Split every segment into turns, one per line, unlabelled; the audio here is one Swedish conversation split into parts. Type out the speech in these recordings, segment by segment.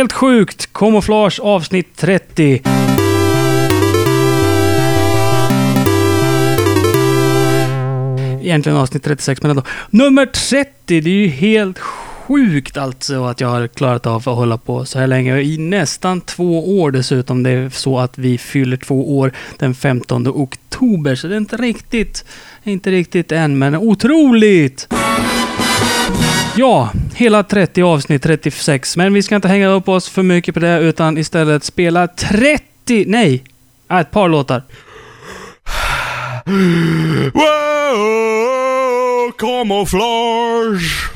helt sjukt! Kamouflage avsnitt 30. Egentligen avsnitt 36, men ändå. Nummer 30! Det är ju helt sjukt alltså att jag har klarat av att hålla på så här länge. I nästan två år dessutom. Det är så att vi fyller två år den 15 oktober. Så det är inte riktigt, inte riktigt än, men otroligt! Ja, hela 30 avsnitt, 36. Men vi ska inte hänga upp oss för mycket på det, utan istället spela 30, nej, äh, ett par låtar.
Wow, camouflage!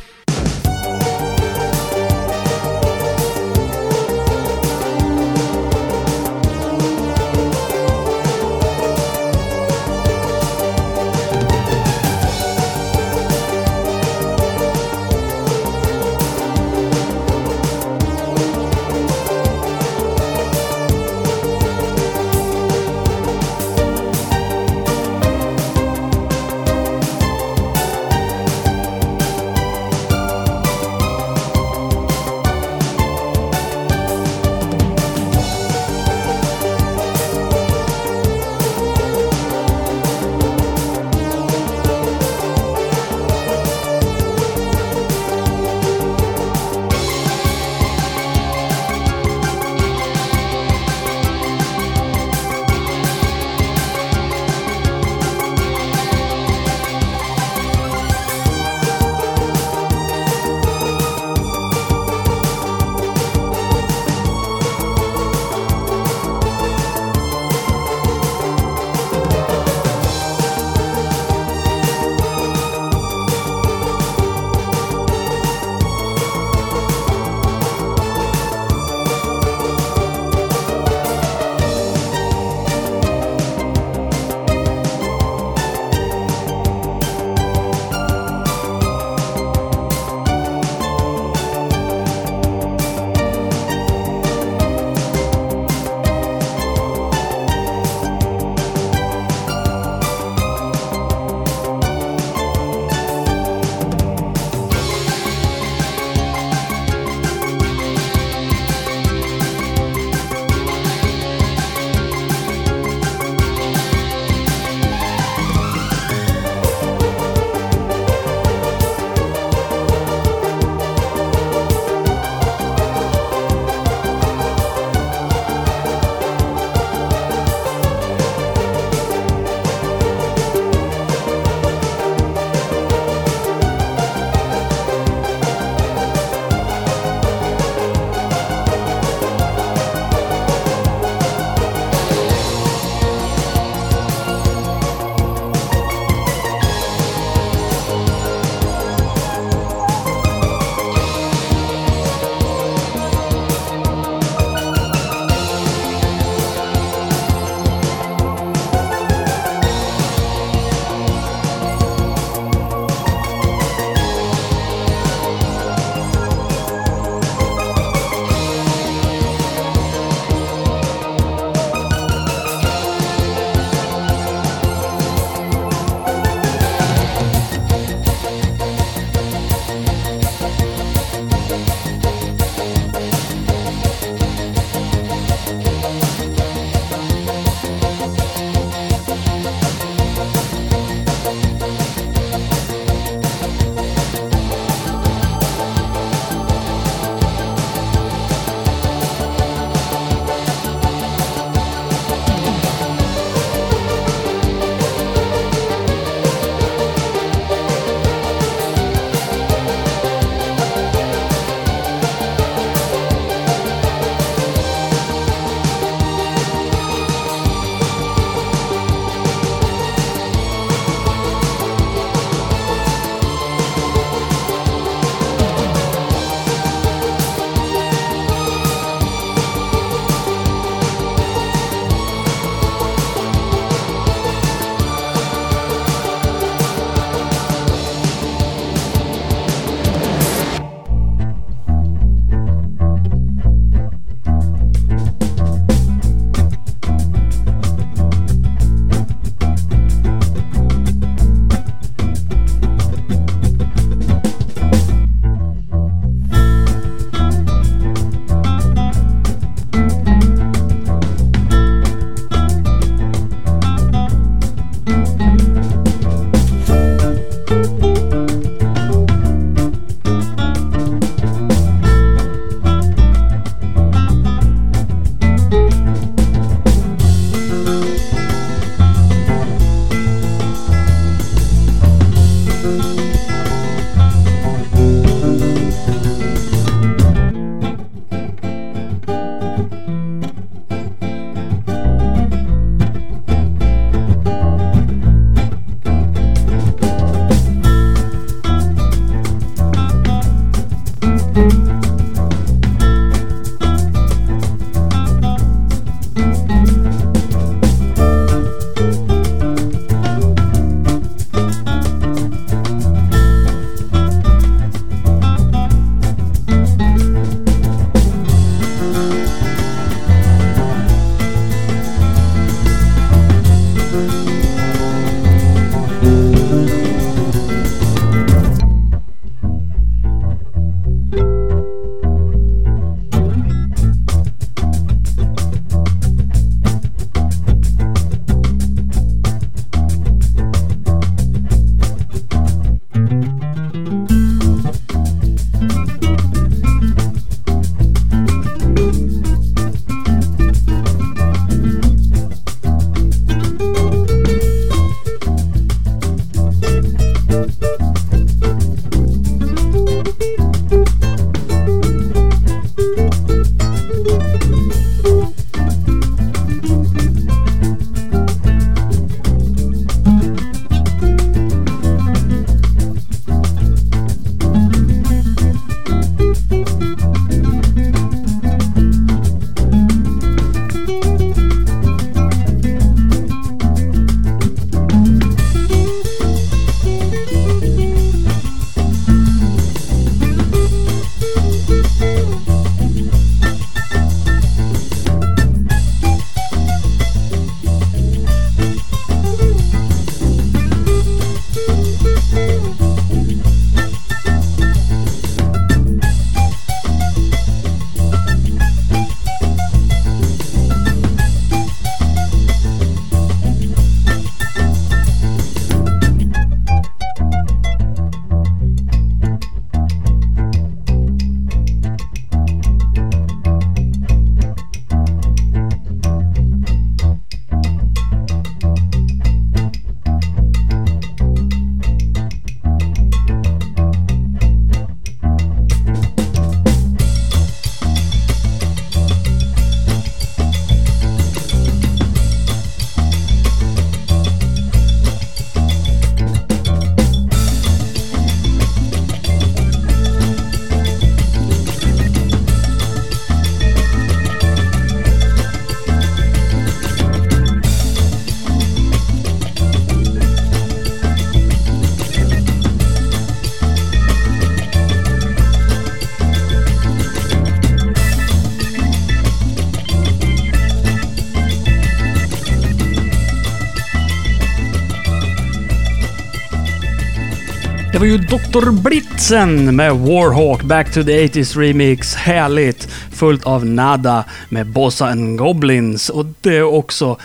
Vi ju Dr. Blitzen med Warhawk Back to the 80s Remix. Härligt! Fullt av Nada med Bossa and Goblins. Och det är också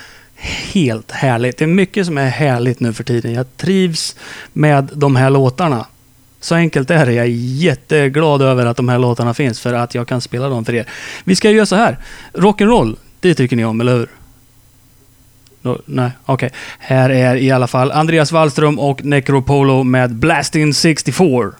helt härligt. Det är mycket som är härligt nu för tiden. Jag trivs med de här låtarna. Så enkelt är det. Jag är jätteglad över att de här låtarna finns för att jag kan spela dem för er. Vi ska göra så här. Rock'n'roll, det tycker ni om, eller hur? No, nej, okej. Okay. Här är i alla fall Andreas Wallström och Necropolo med Blasting 64.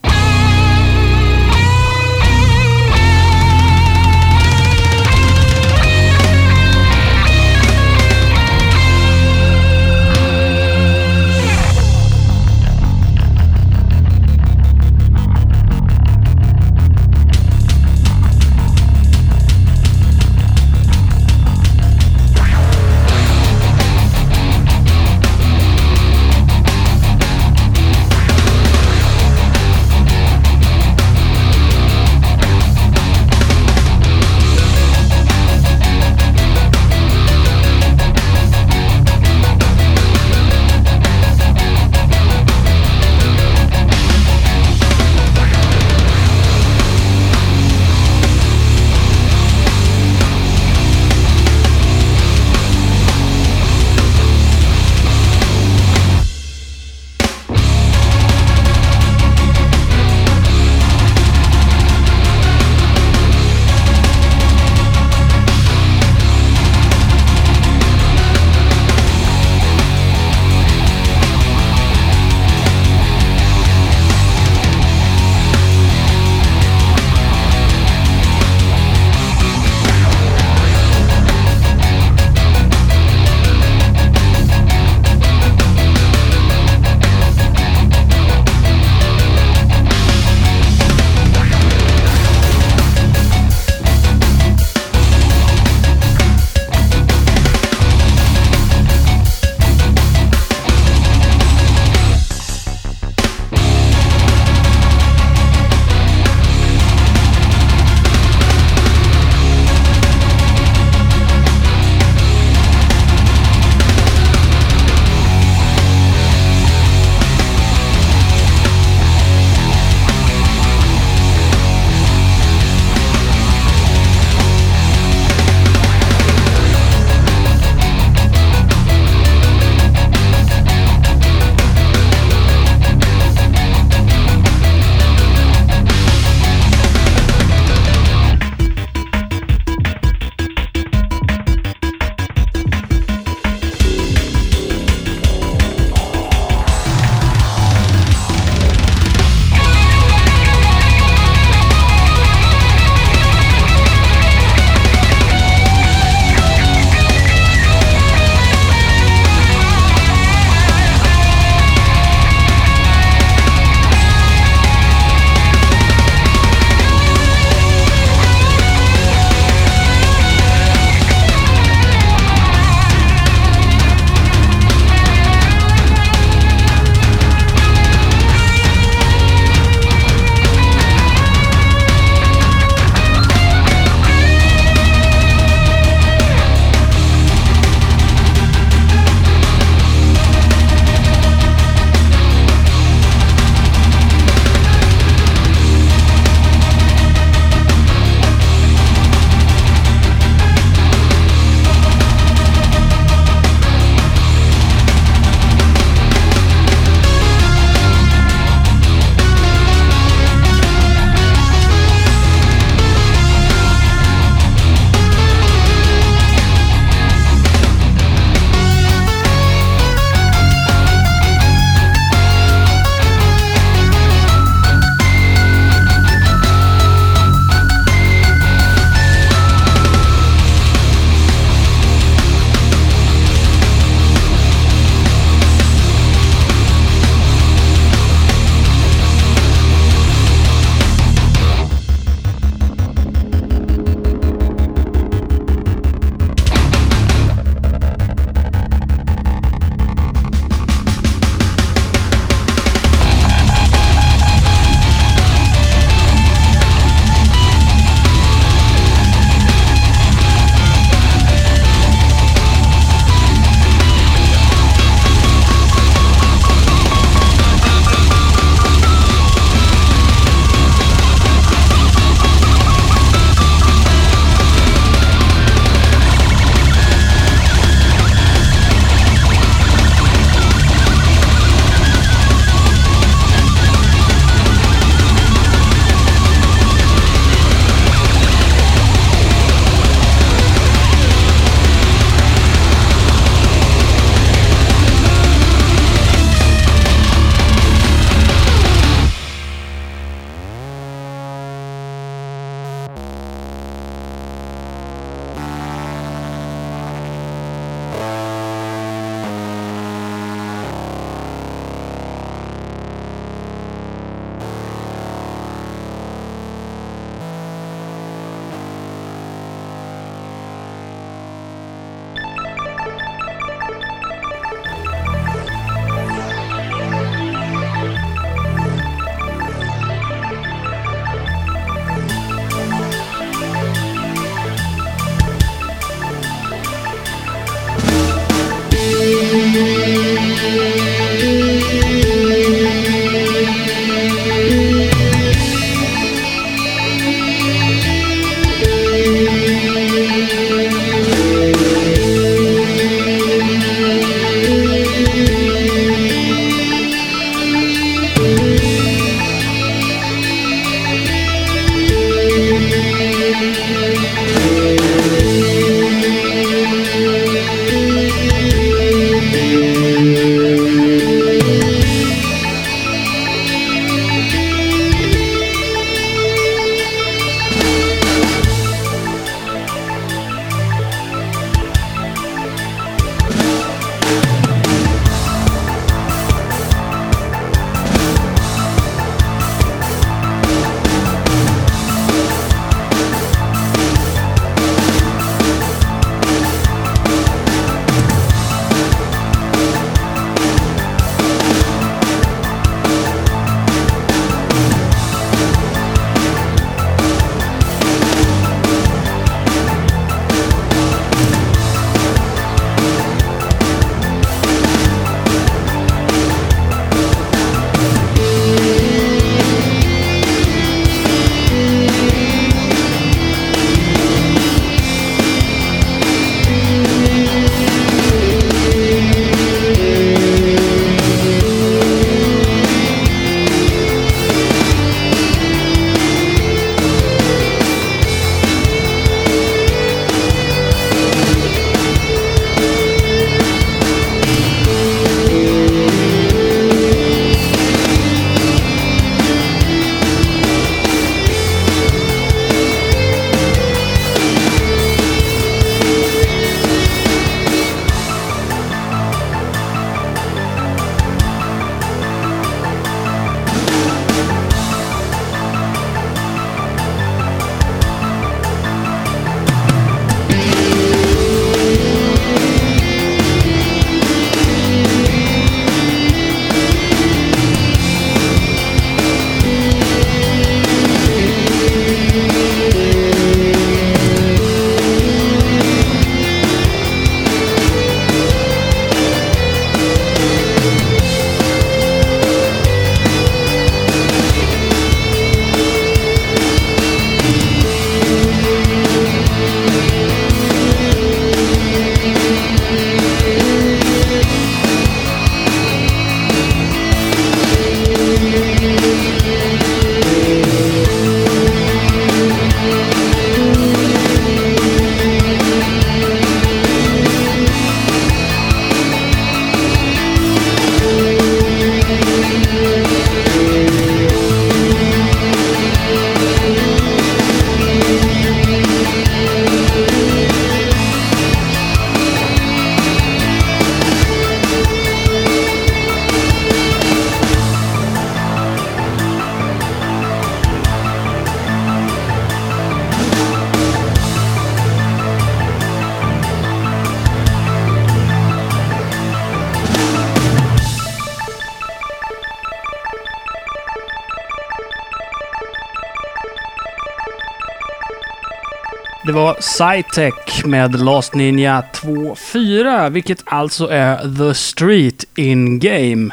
Det var Cytec med Last Ninja 2.4, vilket alltså är The Street in Game.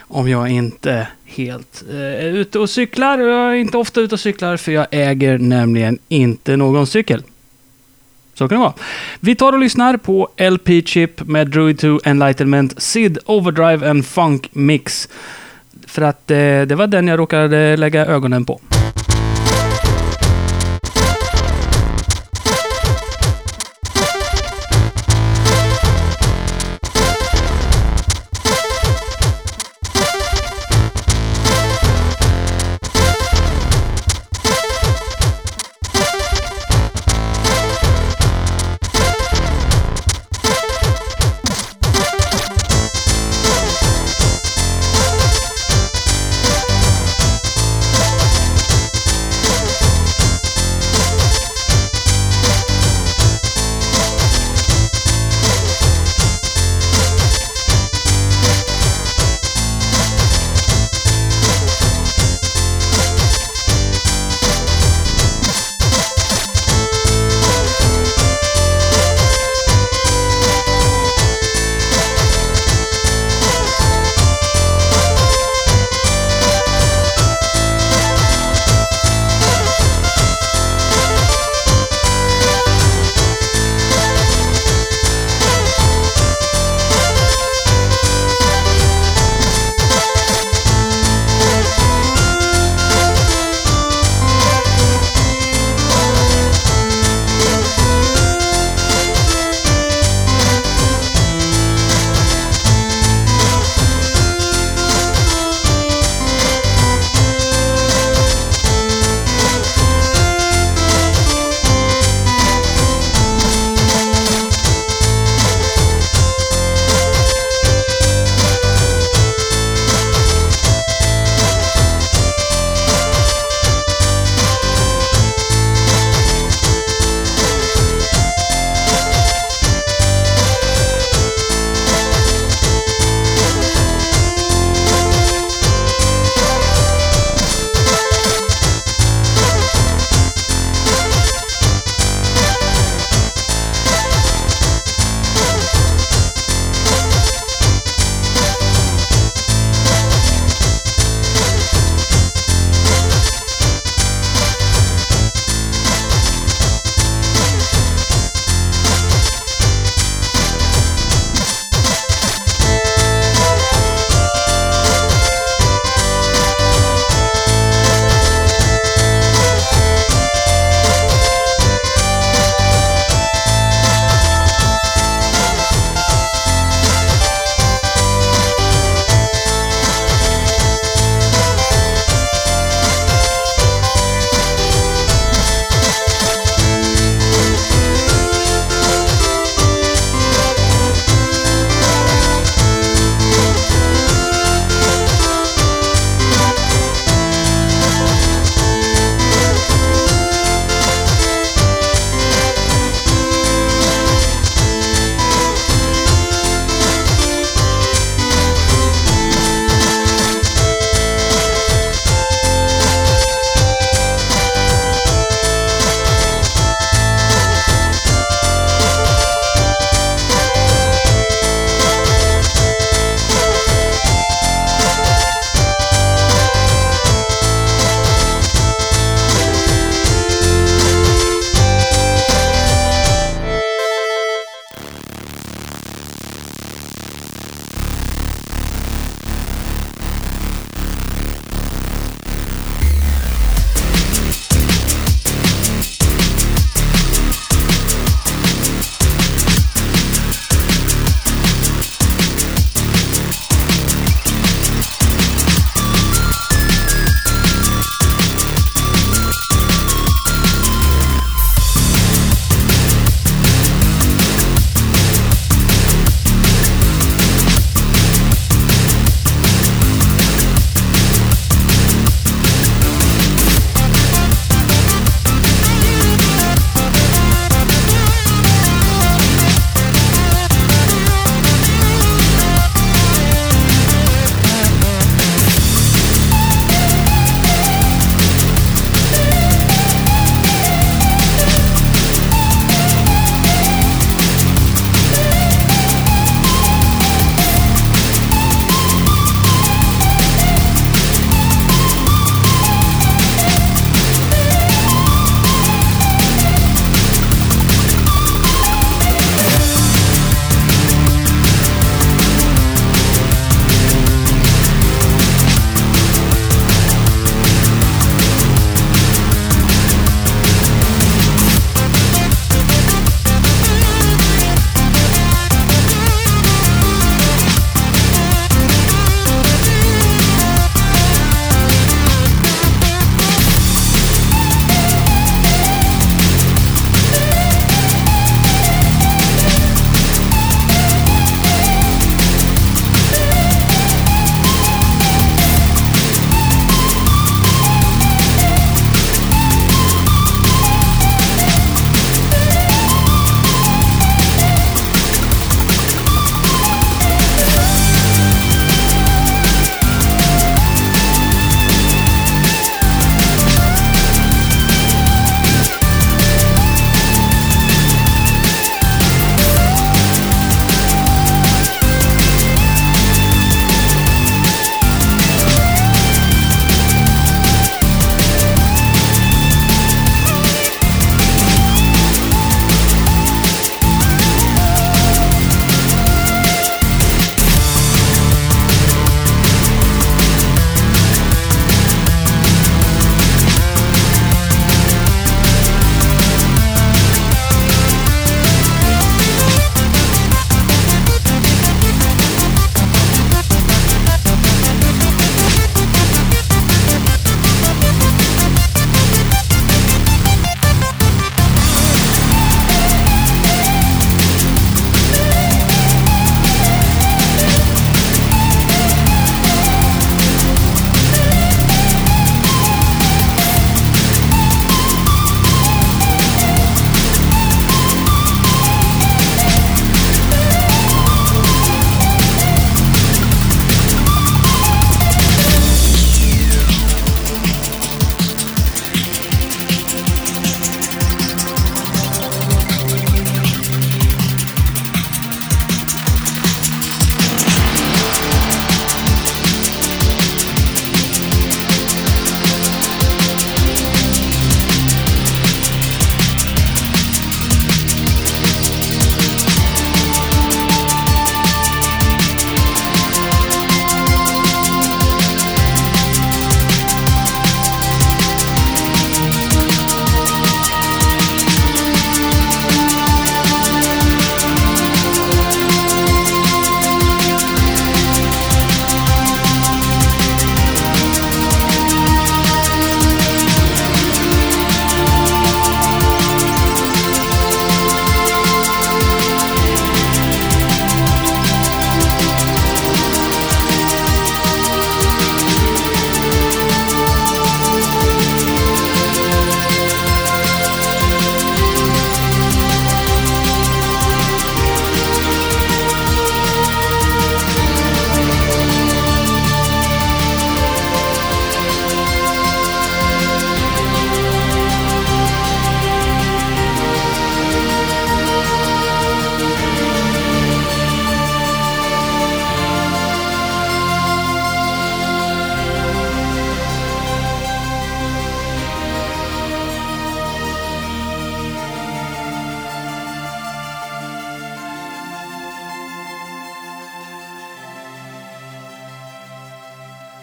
Om jag inte helt eh, är ute och cyklar. Jag är inte ofta ute och cyklar för jag äger nämligen inte någon cykel. Så kan det vara. Vi tar och lyssnar på LP Chip med Druid 2 Enlightenment, Sid Overdrive and Funk Mix. För att eh, det var den jag råkade lägga ögonen på.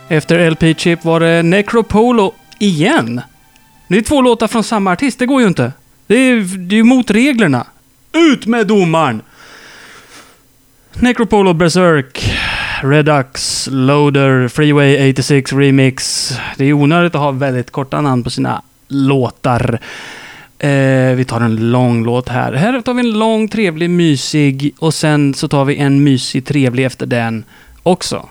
Efter LP Chip var det Necropolo igen. Det är två låtar från samma artist, det går ju inte. Det är, ju mot reglerna. Ut med domaren! Necropolo Berserk, Redux, Loader, Freeway 86 Remix. Det är onödigt att ha väldigt korta namn på sina låtar. Eh, vi tar en lång låt här. Här tar vi en lång, trevlig, mysig och sen så tar vi en mysig, trevlig efter den också.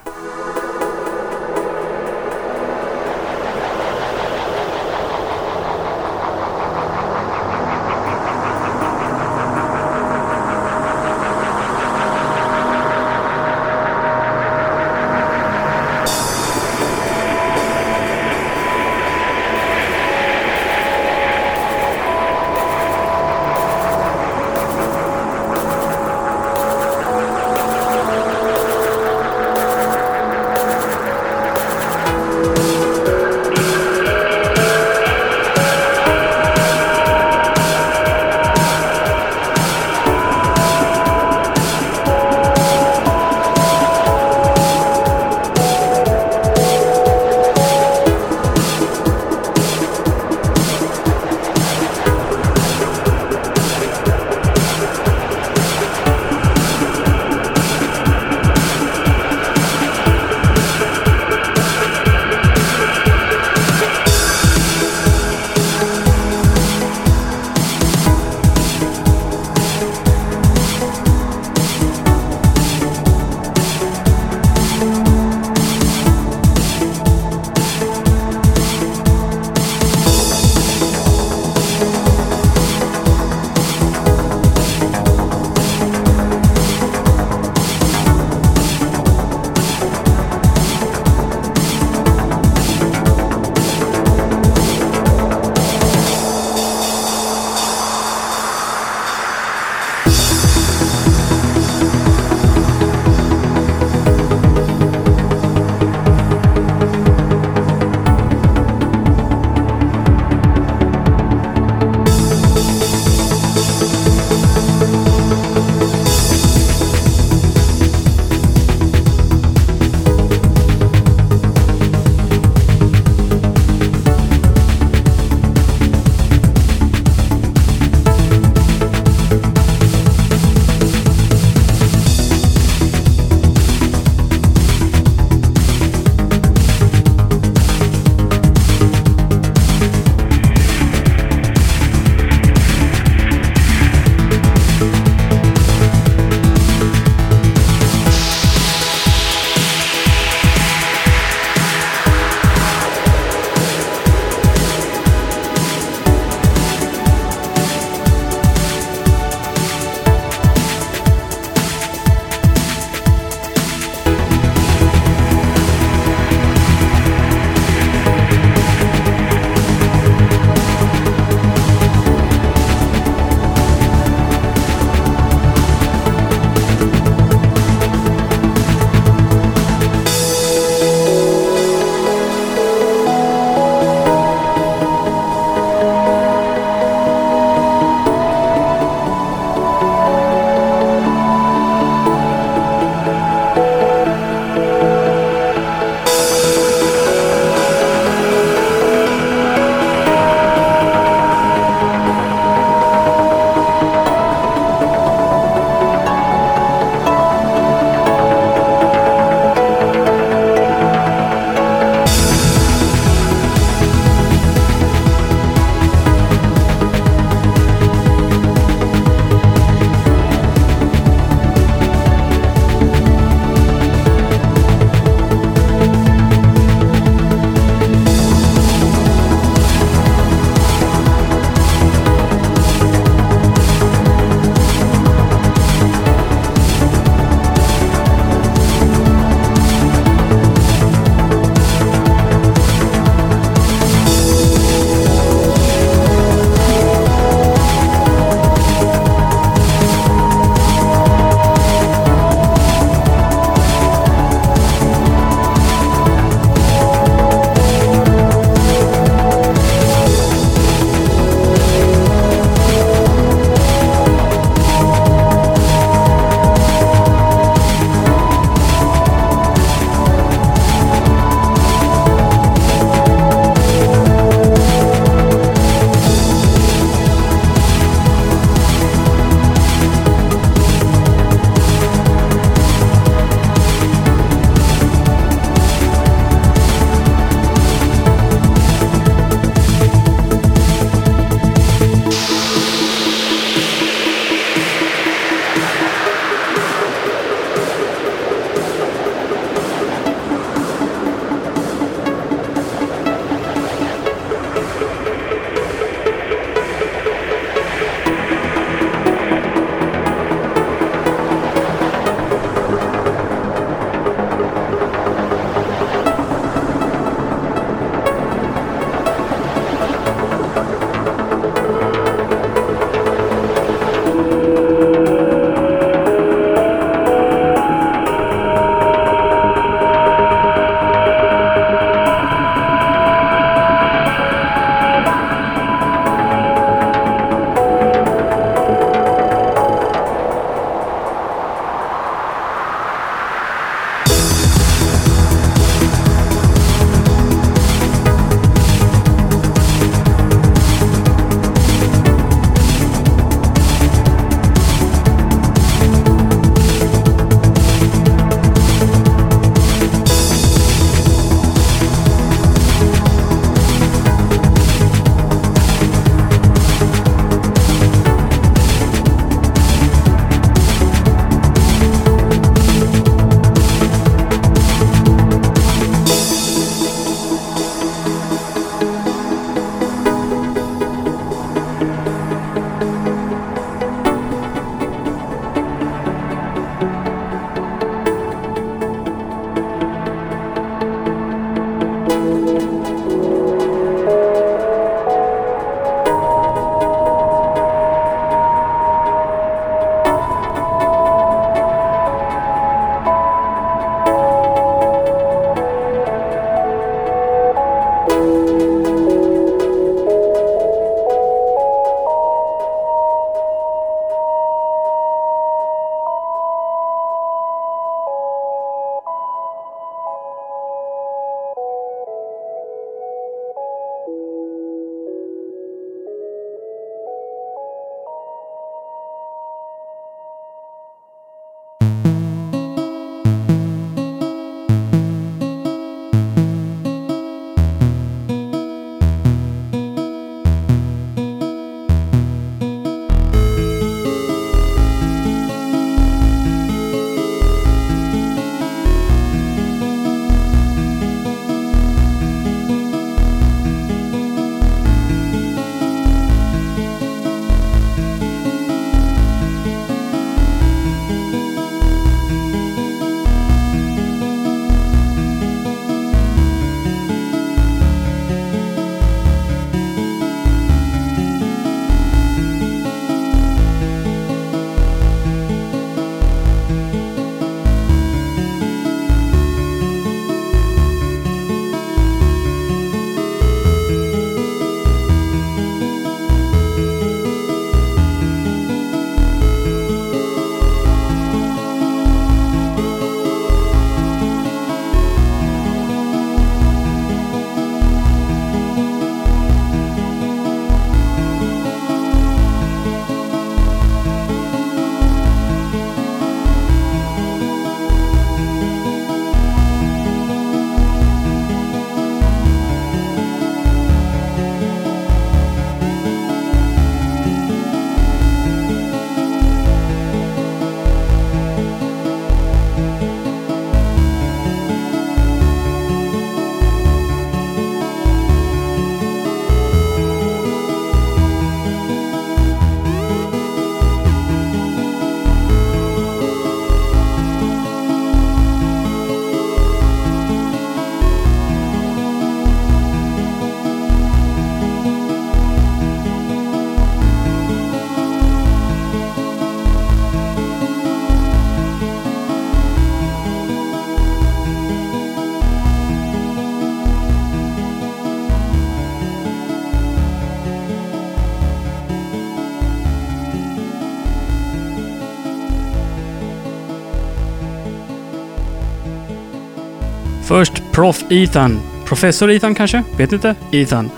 Prof. Ethan. Professor Ethan kanske? Vet inte. Ethan.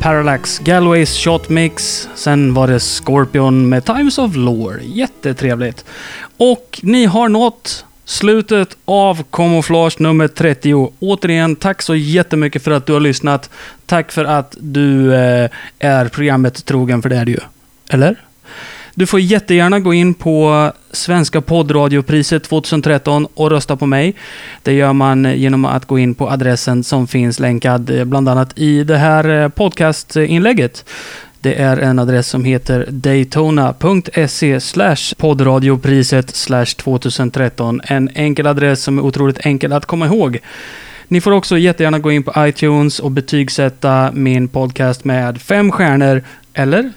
Parallax, Galways Shot Mix. Sen var det Scorpion med Times of Lore. Jättetrevligt. Och ni har nått slutet av Camouflage nummer 30. Återigen, tack så jättemycket för att du har lyssnat. Tack för att du eh, är programmet trogen, för det är du ju. Eller? Du får jättegärna gå in på Svenska poddradiopriset 2013 och rösta på mig. Det gör man genom att gå in på adressen som finns länkad eh, bland annat i det här eh, podcastinlägget. Det är en adress som heter daytona.se poddradiopriset 2013. En enkel adress som är otroligt enkel att komma ihåg. Ni får också jättegärna gå in på iTunes och betygsätta min podcast med fem stjärnor, eller?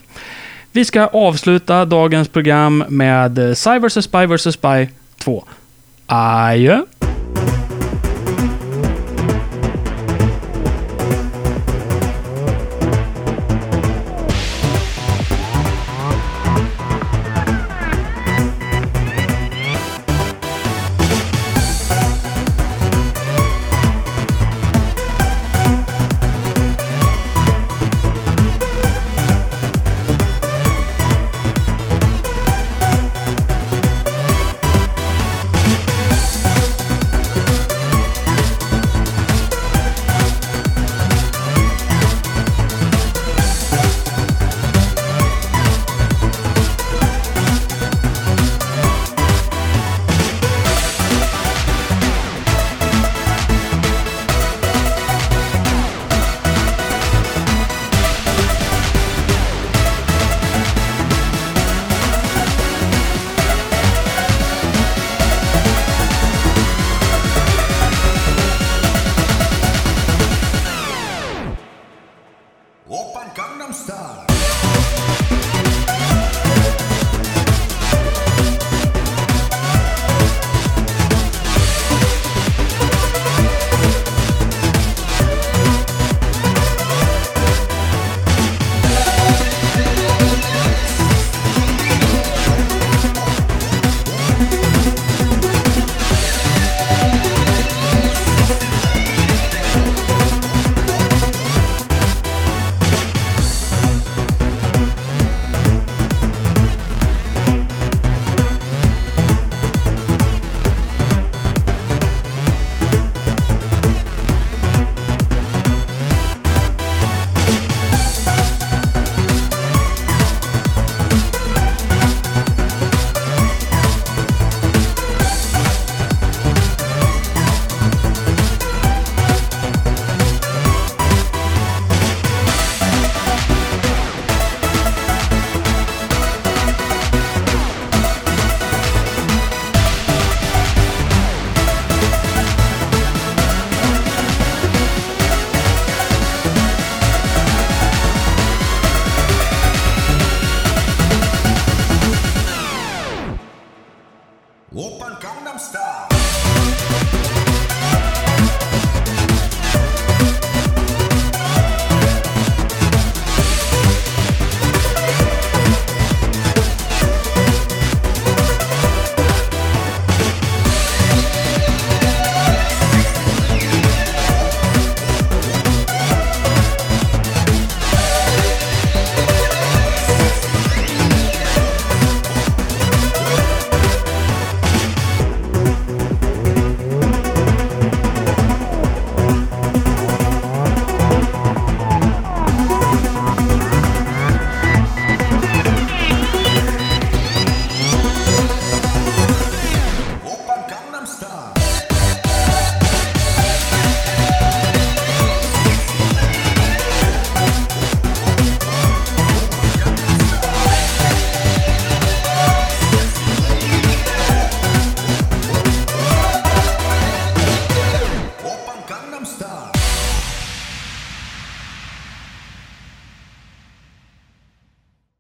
Vi ska avsluta dagens program med CY vs Spy vs Spy 2. Adjö!